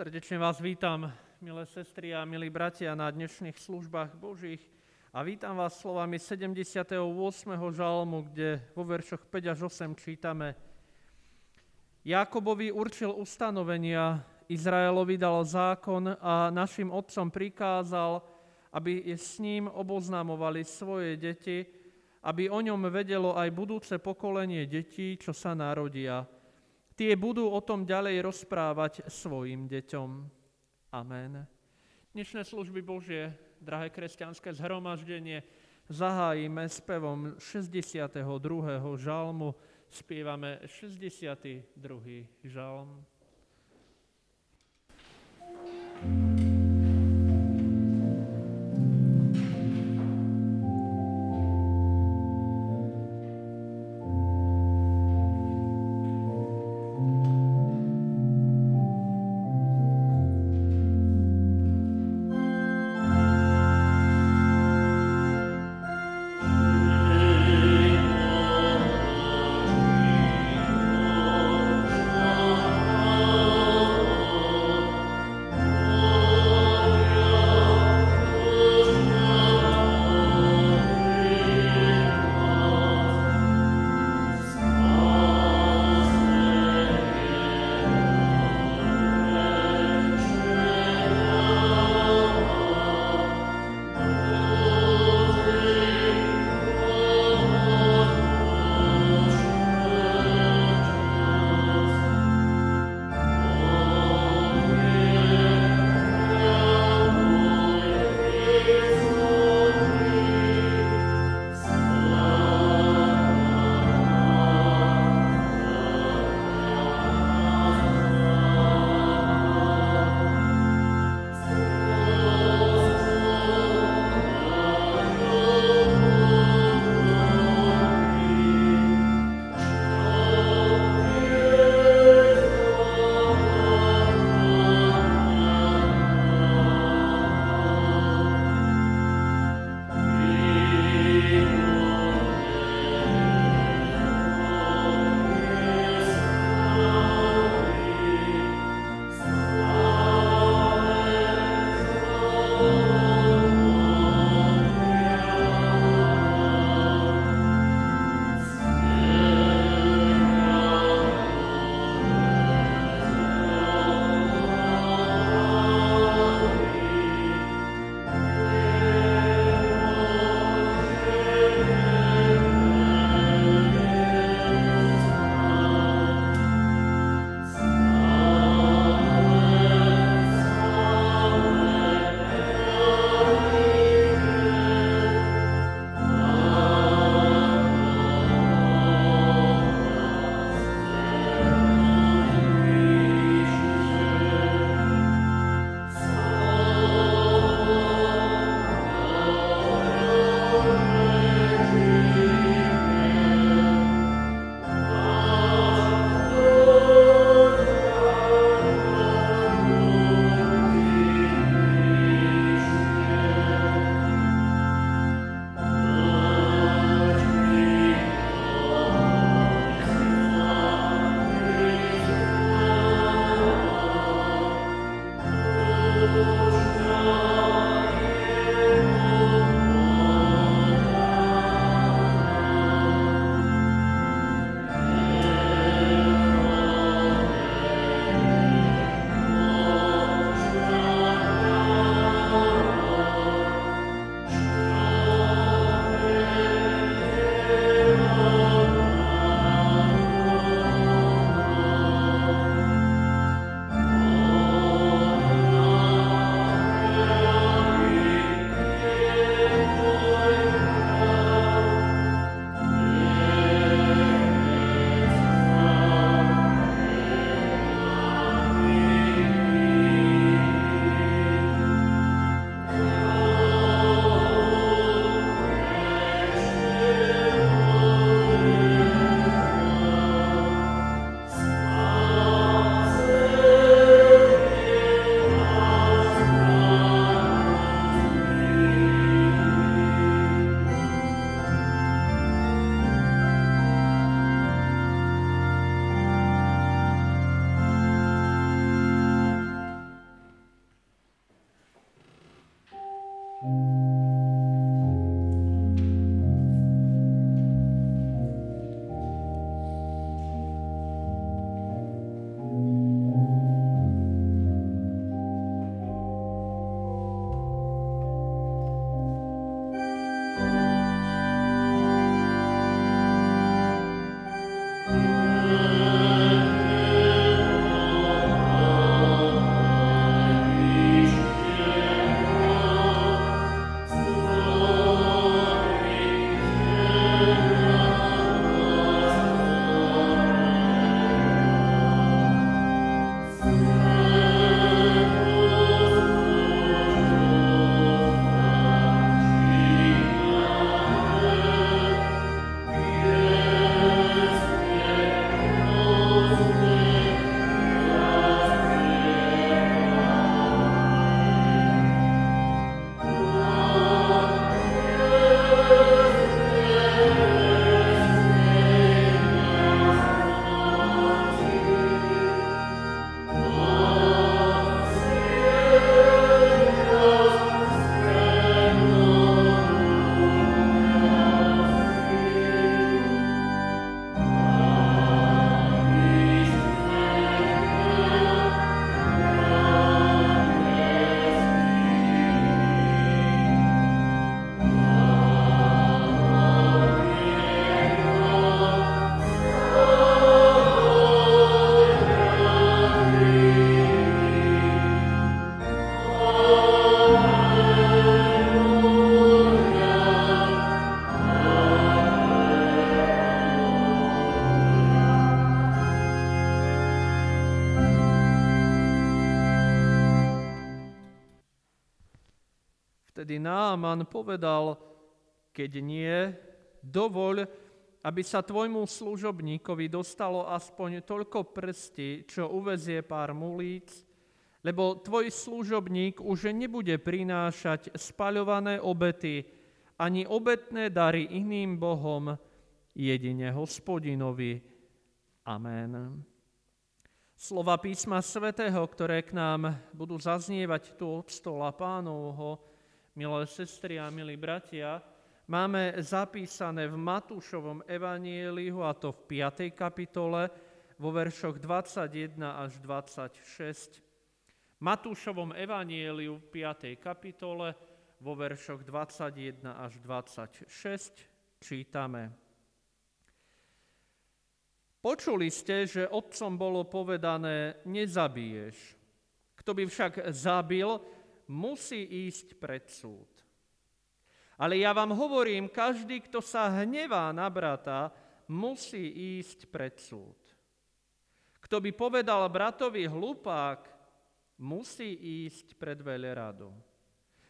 Srdečne vás vítam, milé sestry a milí bratia, na dnešných službách Božích. A vítam vás slovami 78. žalmu, kde vo veršoch 5 až 8 čítame Jakobovi určil ustanovenia, Izraelovi dal zákon a našim otcom prikázal, aby s ním oboznamovali svoje deti, aby o ňom vedelo aj budúce pokolenie detí, čo sa narodia tie budú o tom ďalej rozprávať svojim deťom. Amen. Dnešné služby Božie, drahé kresťanské zhromaždenie, zahájime spevom 62. žalmu. Spievame 62. žalm. Náman povedal, keď nie, dovoľ, aby sa tvojmu služobníkovi dostalo aspoň toľko prsti, čo uvezie pár mulíc, lebo tvoj služobník už nebude prinášať spaľované obety ani obetné dary iným bohom, jedine hospodinovi. Amen. Slova písma svätého, ktoré k nám budú zaznievať tu od stola pánovho, milé sestry a milí bratia, máme zapísané v Matúšovom evanieliu, a to v 5. kapitole, vo veršoch 21 až 26. Matúšovom evanieliu v 5. kapitole, vo veršoch 21 až 26 čítame. Počuli ste, že otcom bolo povedané, nezabiješ. Kto by však zabil, musí ísť pred súd. Ale ja vám hovorím, každý, kto sa hnevá na brata, musí ísť pred súd. Kto by povedal bratovi hlupák, musí ísť pred veľradu.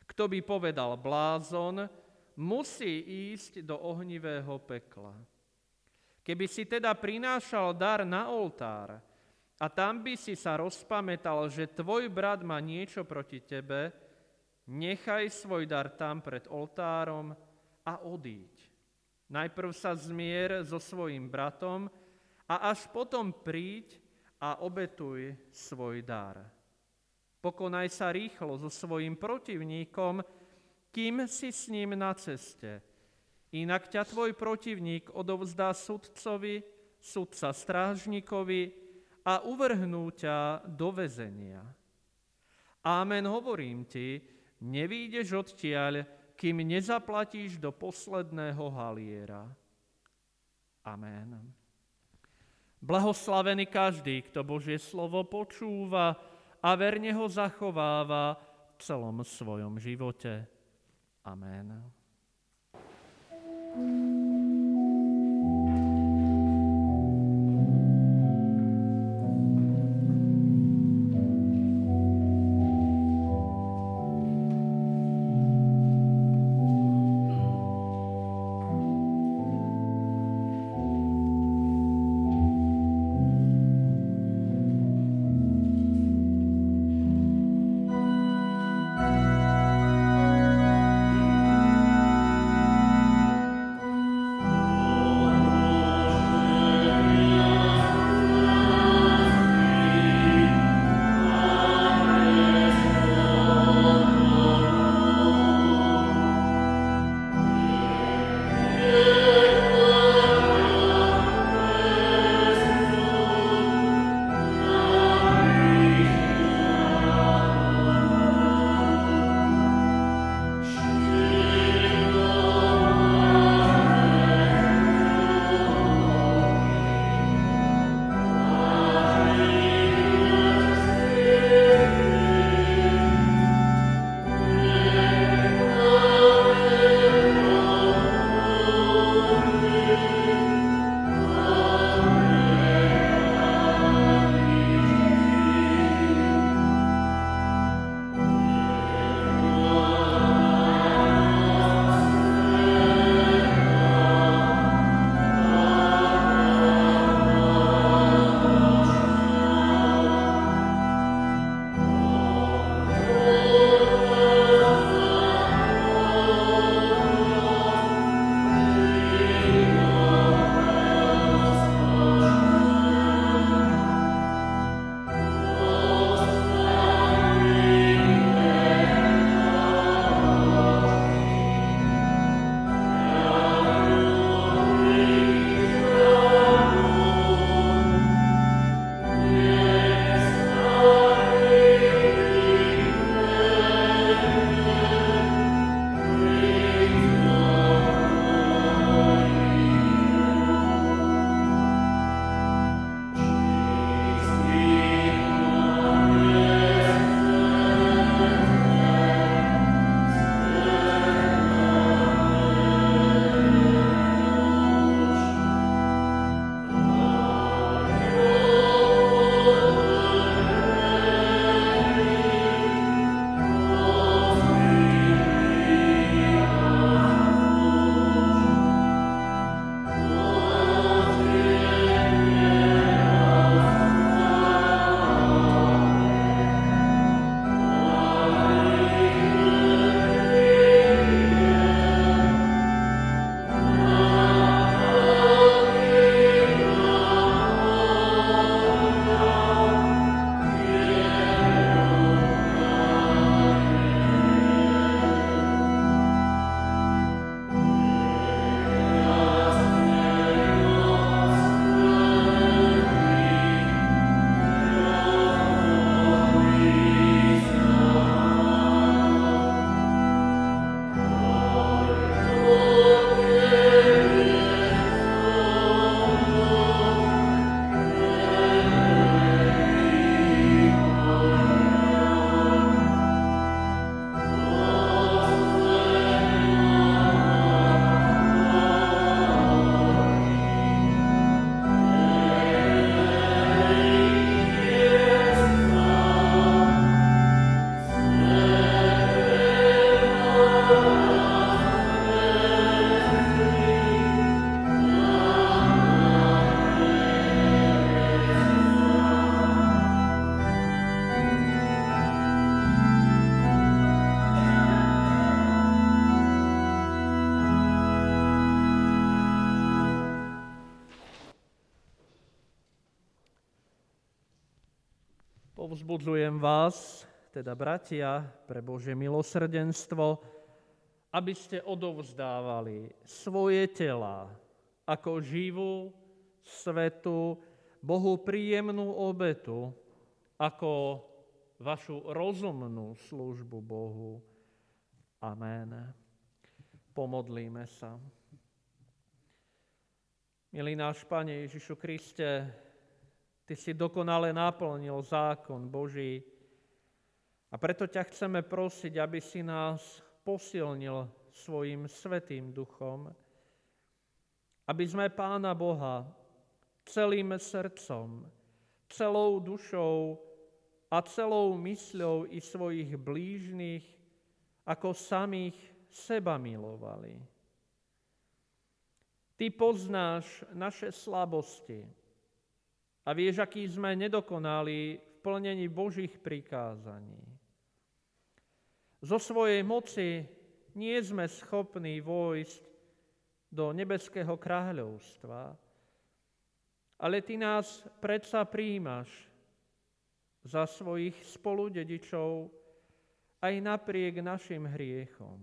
Kto by povedal blázon, musí ísť do ohnivého pekla. Keby si teda prinášal dar na oltár, a tam by si sa rozpamätal, že tvoj brat má niečo proti tebe, nechaj svoj dar tam pred oltárom a odíď. Najprv sa zmier so svojim bratom a až potom príď a obetuj svoj dar. Pokonaj sa rýchlo so svojim protivníkom, kým si s ním na ceste. Inak ťa tvoj protivník odovzdá sudcovi, sudca strážnikovi a uvrhnú ťa do vezenia. Amen, hovorím ti, nevídeš odtiaľ, kým nezaplatíš do posledného haliera. Amen. Blahoslavený každý, kto Božie slovo počúva a verne ho zachováva v celom svojom živote. Amen. Povzbudzujem vás, teda bratia, pre Bože milosrdenstvo, aby ste odovzdávali svoje tela ako živú, svetu, Bohu príjemnú obetu, ako vašu rozumnú službu Bohu. Amen. Pomodlíme sa. Milý náš Pane Ježišu Kriste, Ty si dokonale naplnil zákon Boží a preto ťa chceme prosiť, aby si nás posilnil svojim svetým duchom, aby sme Pána Boha celým srdcom, celou dušou a celou mysľou i svojich blížnych ako samých seba milovali. Ty poznáš naše slabosti a vieš, aký sme nedokonali v plnení Božích prikázaní. Zo svojej moci nie sme schopní vojsť do nebeského kráľovstva, ale Ty nás predsa príjmaš za svojich spoludedičov aj napriek našim hriechom.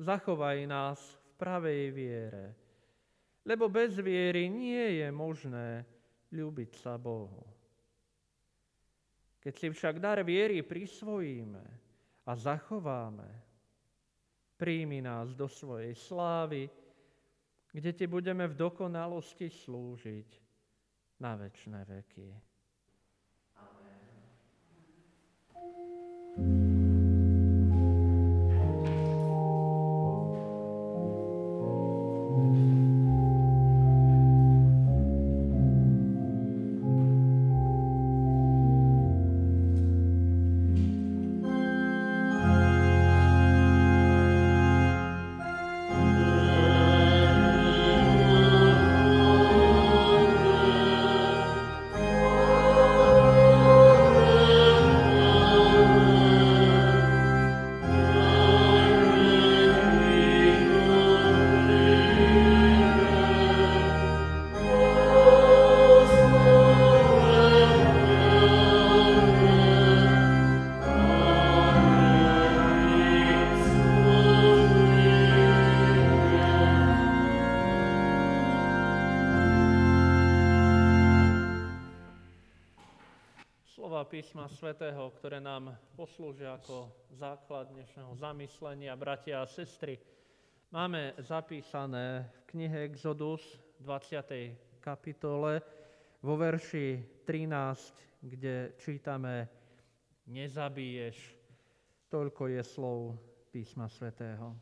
Zachovaj nás v pravej viere, lebo bez viery nie je možné ľúbiť sa Bohu. Keď si však dar viery prisvojíme a zachováme, príjmi nás do svojej slávy, kde ti budeme v dokonalosti slúžiť na večné veky. Písma svätého, ktoré nám poslúžia ako základ dnešného zamyslenia, bratia a sestry, máme zapísané v knihe Exodus 20. kapitole vo verši 13, kde čítame Nezabiješ. Toľko je slov písma svätého.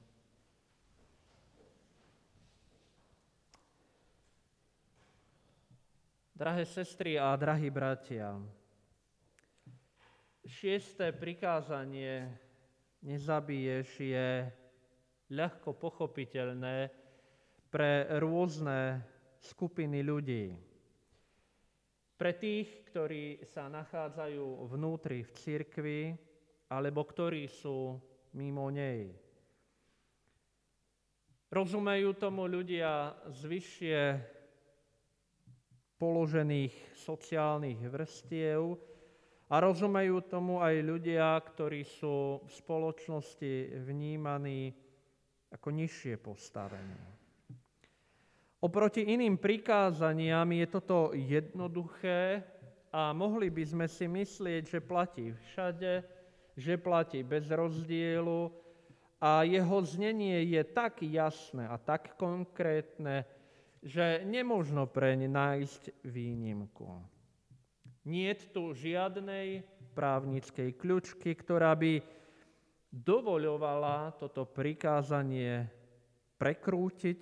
Drahé sestry a drahí bratia, šiesté prikázanie nezabiješ je ľahko pochopiteľné pre rôzne skupiny ľudí. Pre tých, ktorí sa nachádzajú vnútri v cirkvi, alebo ktorí sú mimo nej. Rozumejú tomu ľudia z vyššie položených sociálnych vrstiev, a rozumejú tomu aj ľudia, ktorí sú v spoločnosti vnímaní ako nižšie postavení. Oproti iným prikázaniam je toto jednoduché a mohli by sme si myslieť, že platí všade, že platí bez rozdielu a jeho znenie je tak jasné a tak konkrétne, že nemožno preň nájsť výnimku. Nie tu žiadnej právnickej kľučky, ktorá by dovoľovala toto prikázanie prekrútiť,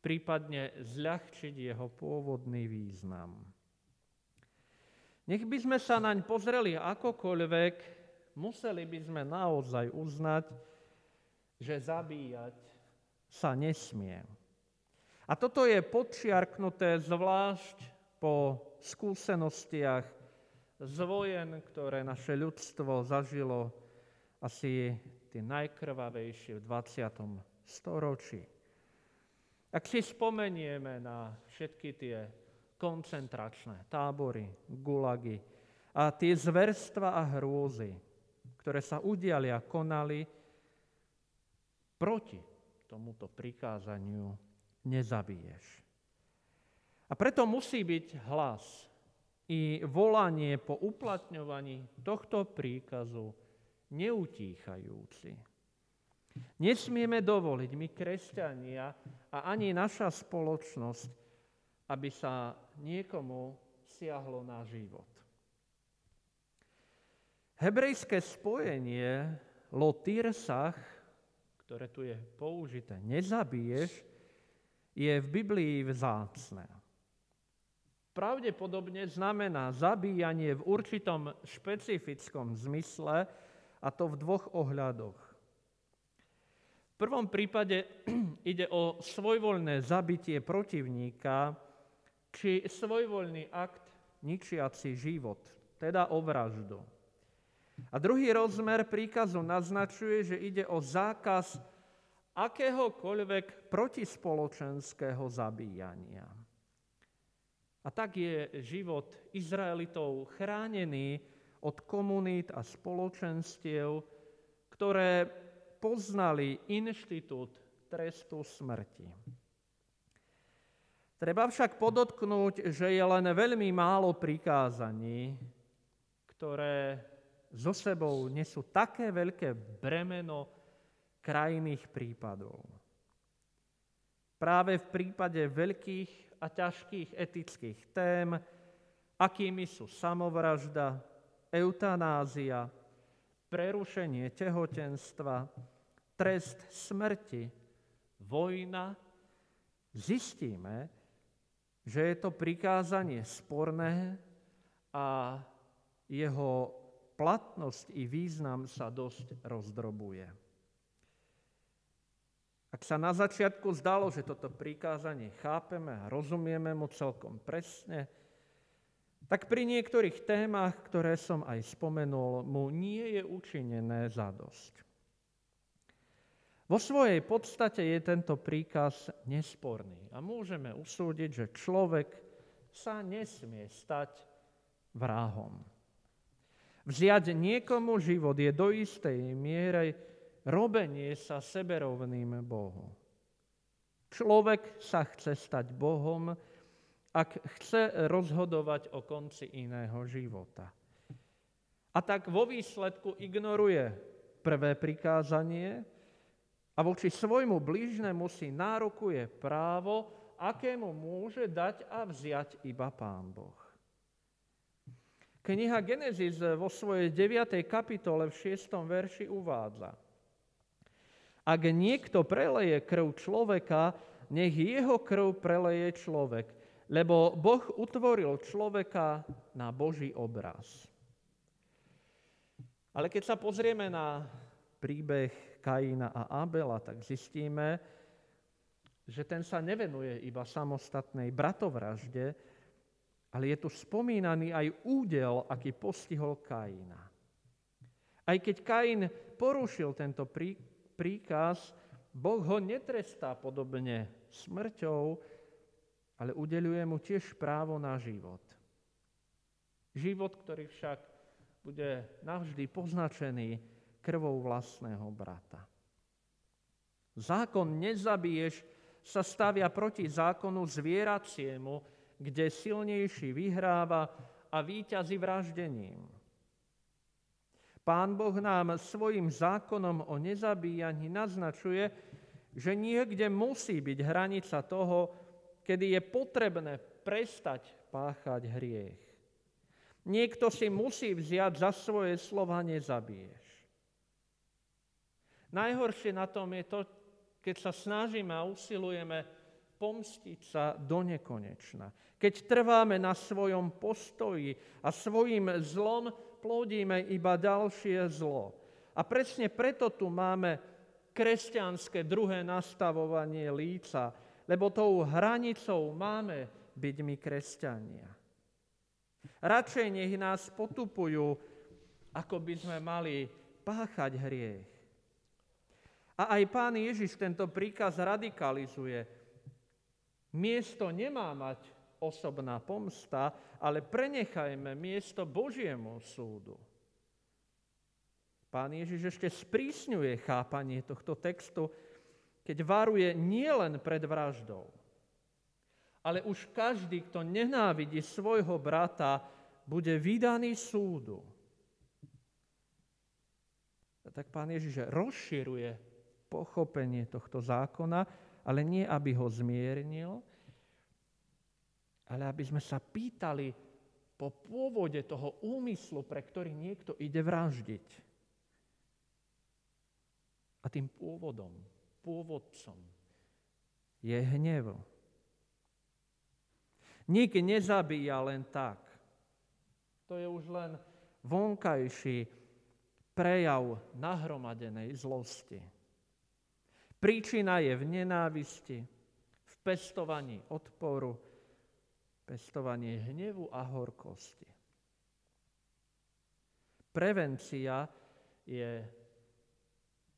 prípadne zľahčiť jeho pôvodný význam. Nech by sme sa naň pozreli akokoľvek, museli by sme naozaj uznať, že zabíjať sa nesmie. A toto je podčiarknuté zvlášť po skúsenostiach z vojen, ktoré naše ľudstvo zažilo asi tie najkrvavejšie v 20. storočí. Ak si spomenieme na všetky tie koncentračné tábory, gulagy, a tie zverstva a hrôzy, ktoré sa udiali a konali proti tomuto prikázaniu nezabiješ. A preto musí byť hlas i volanie po uplatňovaní tohto príkazu neutíchajúci. Nesmieme dovoliť my, kresťania, a ani naša spoločnosť, aby sa niekomu siahlo na život. Hebrejské spojenie lotirsach, ktoré tu je použité, nezabiješ, je v Biblii vzácne pravdepodobne znamená zabíjanie v určitom špecifickom zmysle, a to v dvoch ohľadoch. V prvom prípade ide o svojvoľné zabitie protivníka, či svojvoľný akt ničiaci život, teda o vraždu. A druhý rozmer príkazu naznačuje, že ide o zákaz akéhokoľvek protispoločenského zabíjania. A tak je život Izraelitov chránený od komunít a spoločenstiev, ktoré poznali inštitút trestu smrti. Treba však podotknúť, že je len veľmi málo prikázaní, ktoré so sebou nesú také veľké bremeno krajných prípadov. Práve v prípade veľkých a ťažkých etických tém, akými sú samovražda, eutanázia, prerušenie tehotenstva, trest smrti, vojna, zistíme, že je to prikázanie sporné a jeho platnosť i význam sa dosť rozdrobuje. Ak sa na začiatku zdalo, že toto prikázanie chápeme a rozumieme mu celkom presne, tak pri niektorých témach, ktoré som aj spomenul, mu nie je učinené zadosť. Vo svojej podstate je tento príkaz nesporný a môžeme usúdiť, že človek sa nesmie stať vrahom. Vziať niekomu život je do istej miery robenie sa seberovným Bohu. Človek sa chce stať Bohom, ak chce rozhodovať o konci iného života. A tak vo výsledku ignoruje prvé prikázanie a voči svojmu blížnemu si nárokuje právo, akému môže dať a vziať iba Pán Boh. Kniha Genesis vo svojej 9. kapitole v 6. verši uvádza – ak niekto preleje krv človeka, nech jeho krv preleje človek, lebo Boh utvoril človeka na Boží obraz. Ale keď sa pozrieme na príbeh Kaina a Abela, tak zistíme, že ten sa nevenuje iba samostatnej bratovražde, ale je tu spomínaný aj údel, aký postihol Kaina. Aj keď Kain porušil tento príklad, príkaz, Boh ho netrestá podobne smrťou, ale udeluje mu tiež právo na život. Život, ktorý však bude navždy poznačený krvou vlastného brata. Zákon nezabiješ sa stavia proti zákonu zvieraciemu, kde silnejší vyhráva a víťazí vraždením. Pán Boh nám svojim zákonom o nezabíjaní naznačuje, že niekde musí byť hranica toho, kedy je potrebné prestať páchať hriech. Niekto si musí vziať za svoje slova nezabiješ. Najhoršie na tom je to, keď sa snažíme a usilujeme pomstiť sa do nekonečna. Keď trváme na svojom postoji a svojim zlom plodíme iba ďalšie zlo. A presne preto tu máme kresťanské druhé nastavovanie líca, lebo tou hranicou máme byť my kresťania. Radšej nech nás potupujú, ako by sme mali páchať hriech. A aj pán Ježiš tento príkaz radikalizuje. Miesto nemá mať osobná pomsta, ale prenechajme miesto Božiemu súdu. Pán Ježiš ešte sprísňuje chápanie tohto textu, keď varuje nielen pred vraždou, ale už každý, kto nenávidí svojho brata, bude vydaný súdu. A tak pán Ježiš rozširuje pochopenie tohto zákona, ale nie, aby ho zmiernil, ale aby sme sa pýtali po pôvode toho úmyslu, pre ktorý niekto ide vraždiť. A tým pôvodom, pôvodcom je hnev. Nik nezabíja len tak. To je už len vonkajší prejav nahromadenej zlosti. Príčina je v nenávisti, v pestovaní odporu, pestovanie hnevu a horkosti. Prevencia je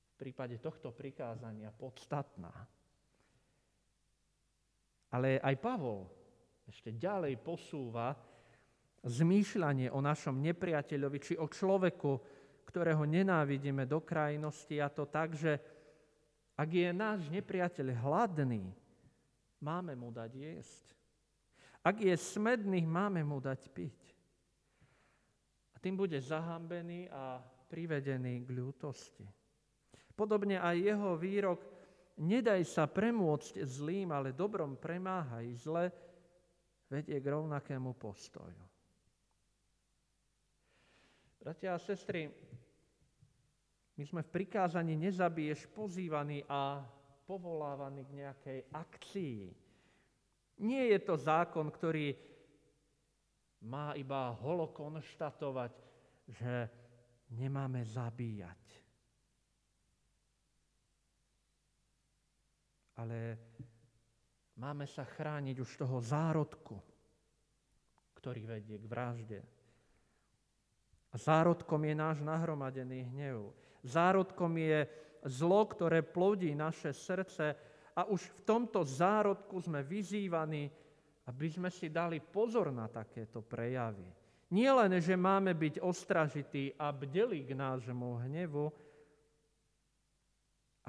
v prípade tohto prikázania podstatná. Ale aj Pavol ešte ďalej posúva zmýšľanie o našom nepriateľovi, či o človeku, ktorého nenávidíme do krajnosti, a to tak, že ak je náš nepriateľ hladný, máme mu dať jesť. Ak je smedný, máme mu dať piť. A tým bude zahambený a privedený k ľútosti. Podobne aj jeho výrok, nedaj sa premôcť zlým, ale dobrom premáhaj zle, vedie k rovnakému postoju. Bratia a sestry, my sme v prikázaní nezabiješ pozývaní a povolávaní k nejakej akcii. Nie je to zákon, ktorý má iba holo konštatovať, že nemáme zabíjať. Ale Máme sa chrániť už toho zárodku, ktorý vedie k vražde. A zárodkom je náš nahromadený hnev. Zárodkom je zlo, ktoré plodí naše srdce a už v tomto zárodku sme vyzývaní, aby sme si dali pozor na takéto prejavy. Nie len, že máme byť ostražití a bdeli k nášmu hnevu,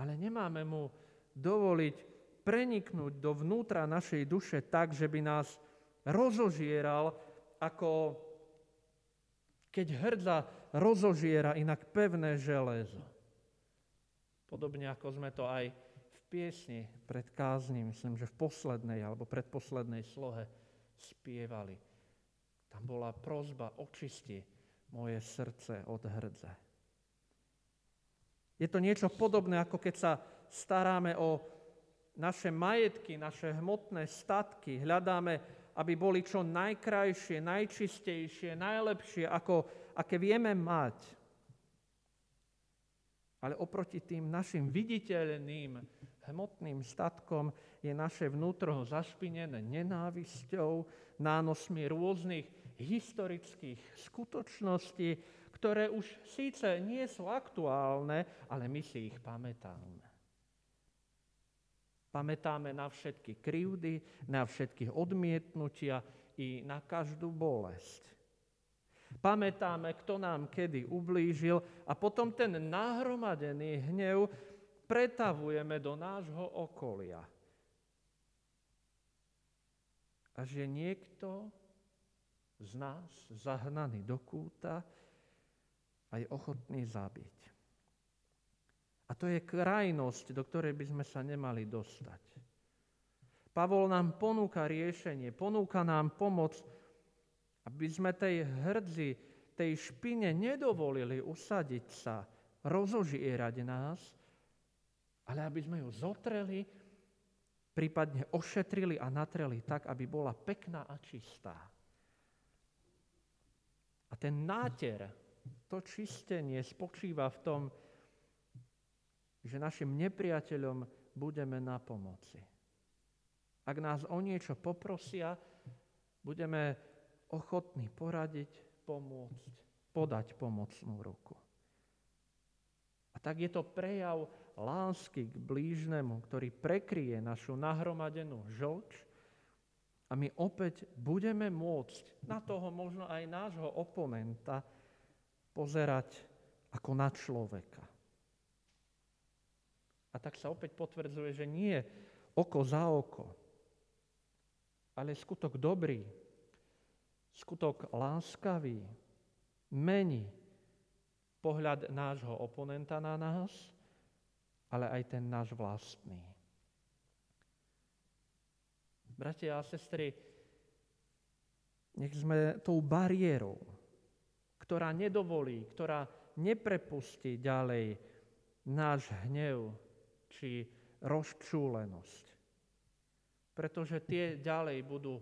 ale nemáme mu dovoliť preniknúť dovnútra našej duše tak, že by nás rozožieral, ako keď hrdza rozožiera inak pevné železo. Podobne ako sme to aj piesni pred kázním, myslím, že v poslednej alebo predposlednej slohe spievali. Tam bola prozba, očisti moje srdce od hrdze. Je to niečo podobné, ako keď sa staráme o naše majetky, naše hmotné statky, hľadáme, aby boli čo najkrajšie, najčistejšie, najlepšie, ako aké vieme mať. Ale oproti tým našim viditeľným hmotným statkom je naše vnútro zašpinené nenávisťou, nánosmi rôznych historických skutočností, ktoré už síce nie sú aktuálne, ale my si ich pamätáme. Pamätáme na všetky krivdy, na všetky odmietnutia i na každú bolesť. Pamätáme, kto nám kedy ublížil a potom ten nahromadený hnev pretavujeme do nášho okolia. A že niekto z nás, zahnaný do kúta, aj ochotný zabiť. A to je krajnosť, do ktorej by sme sa nemali dostať. Pavol nám ponúka riešenie, ponúka nám pomoc, aby sme tej hrdzi, tej špine nedovolili usadiť sa, rozožierať nás, ale aby sme ju zotreli, prípadne ošetrili a natreli tak, aby bola pekná a čistá. A ten náter, to čistenie spočíva v tom, že našim nepriateľom budeme na pomoci. Ak nás o niečo poprosia, budeme ochotní poradiť, pomôcť, podať pomocnú ruku. A tak je to prejav lásky k blížnemu, ktorý prekrie našu nahromadenú žoč A my opäť budeme môcť na toho možno aj nášho oponenta pozerať ako na človeka. A tak sa opäť potvrdzuje, že nie oko za oko, ale skutok dobrý, skutok láskavý, mení pohľad nášho oponenta na nás, ale aj ten náš vlastný. Bratia a sestry, nech sme tou bariérou, ktorá nedovolí, ktorá neprepustí ďalej náš hnev či rozčúlenosť. Pretože tie ďalej budú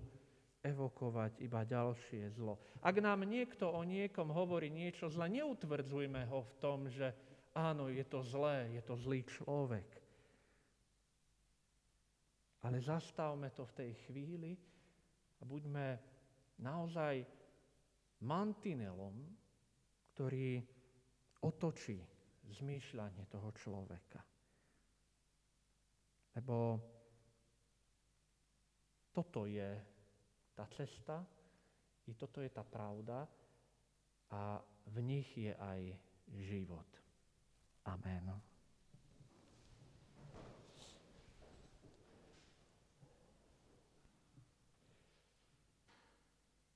evokovať iba ďalšie zlo. Ak nám niekto o niekom hovorí niečo zle, neutvrdzujme ho v tom, že áno, je to zlé, je to zlý človek. Ale zastavme to v tej chvíli a buďme naozaj mantinelom, ktorý otočí zmýšľanie toho človeka. Lebo toto je tá cesta, i toto je tá pravda a v nich je aj život. Amen.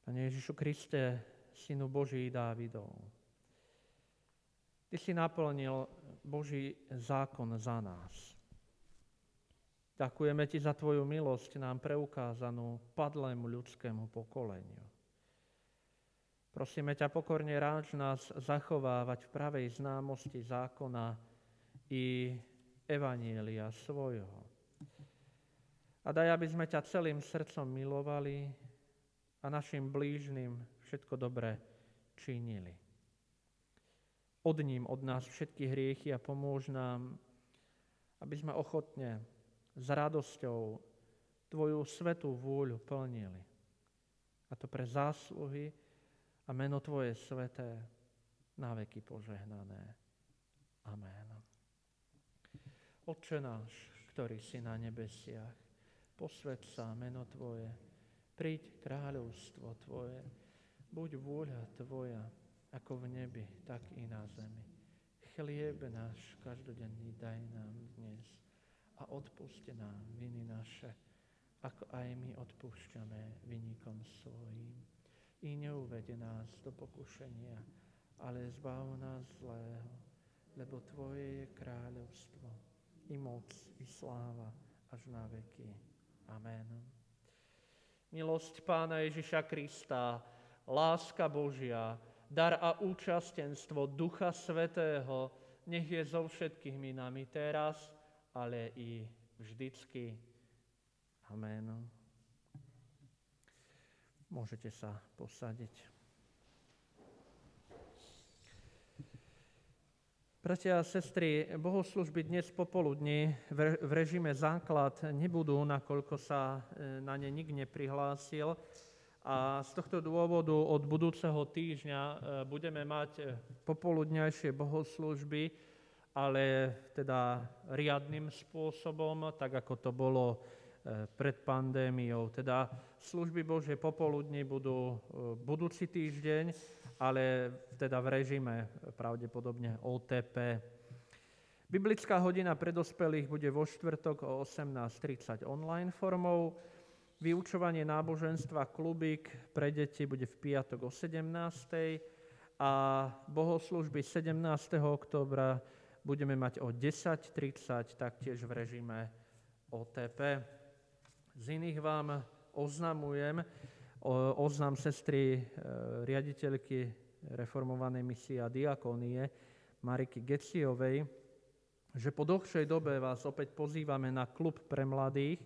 Pane Ježišu Kriste, Synu Boží Dávidov, Ty si naplnil Boží zákon za nás. Ďakujeme Ti za Tvoju milosť nám preukázanú padlému ľudskému pokoleniu. Prosíme ťa pokorne ráč nás zachovávať v pravej známosti zákona i evanielia svojho. A daj, aby sme ťa celým srdcom milovali, a našim blížnym všetko dobré činili. Od ním, od nás všetky hriechy a pomôž nám, aby sme ochotne s radosťou Tvoju svetú vôľu plnili. A to pre zásluhy a meno Tvoje sveté na veky požehnané. Amen. Otče náš, ktorý si na nebesiach, posved sa meno Tvoje, Príď kráľovstvo Tvoje, buď vôľa Tvoja, ako v nebi, tak i na zemi. Chlieb náš každodenný daj nám dnes a odpuste nám viny naše, ako aj my odpúšťame vynikom svojim. I neuvede nás do pokušenia, ale zbav nás zlého, lebo Tvoje je kráľovstvo, i moc, i sláva, až na veky. Amen milosť Pána Ježiša Krista, láska Božia, dar a účastenstvo Ducha Svetého, nech je so všetkými nami teraz, ale i vždycky. Amen. Môžete sa posadiť. Bratia a sestry, bohoslužby dnes popoludní v režime základ nebudú, nakoľko sa e, na ne nik neprihlásil. A z tohto dôvodu od budúceho týždňa e, budeme mať e, popoludňajšie bohoslužby, ale teda riadným spôsobom, tak ako to bolo pred pandémiou. Teda služby Božie popoludní budú budúci týždeň ale teda v režime pravdepodobne OTP. Biblická hodina pre dospelých bude vo štvrtok o 18.30 online formou. Vyučovanie náboženstva Klubík pre deti bude v piatok o 17. a bohoslužby 17. oktobra budeme mať o 10.30 taktiež v režime OTP. Z iných vám oznamujem, oznám sestry e, riaditeľky reformovanej misie a diakónie Mariky Geciovej, že po dlhšej dobe vás opäť pozývame na klub pre mladých.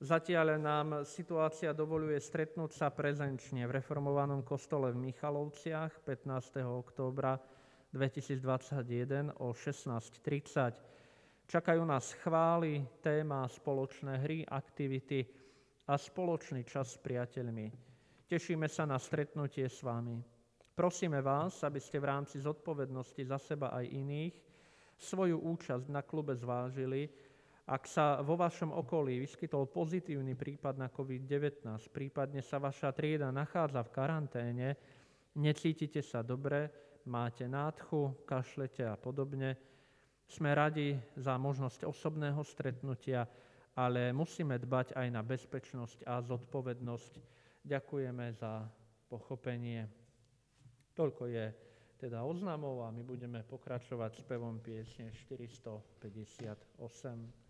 Zatiaľ nám situácia dovoluje stretnúť sa prezenčne v reformovanom kostole v Michalovciach 15. októbra 2021 o 16.30. Čakajú nás chvály, téma, spoločné hry, aktivity, a spoločný čas s priateľmi. Tešíme sa na stretnutie s vami. Prosíme vás, aby ste v rámci zodpovednosti za seba aj iných svoju účasť na klube zvážili Ak sa vo vašom okolí vyskytol pozitívny prípad na COVID-19, prípadne sa vaša trieda nachádza v karanténe, necítite sa dobre, máte nádchu, kašlete a podobne, sme radi za možnosť osobného stretnutia, ale musíme dbať aj na bezpečnosť a zodpovednosť. Ďakujeme za pochopenie. Toľko je teda oznamov a my budeme pokračovať spevom piesne 458.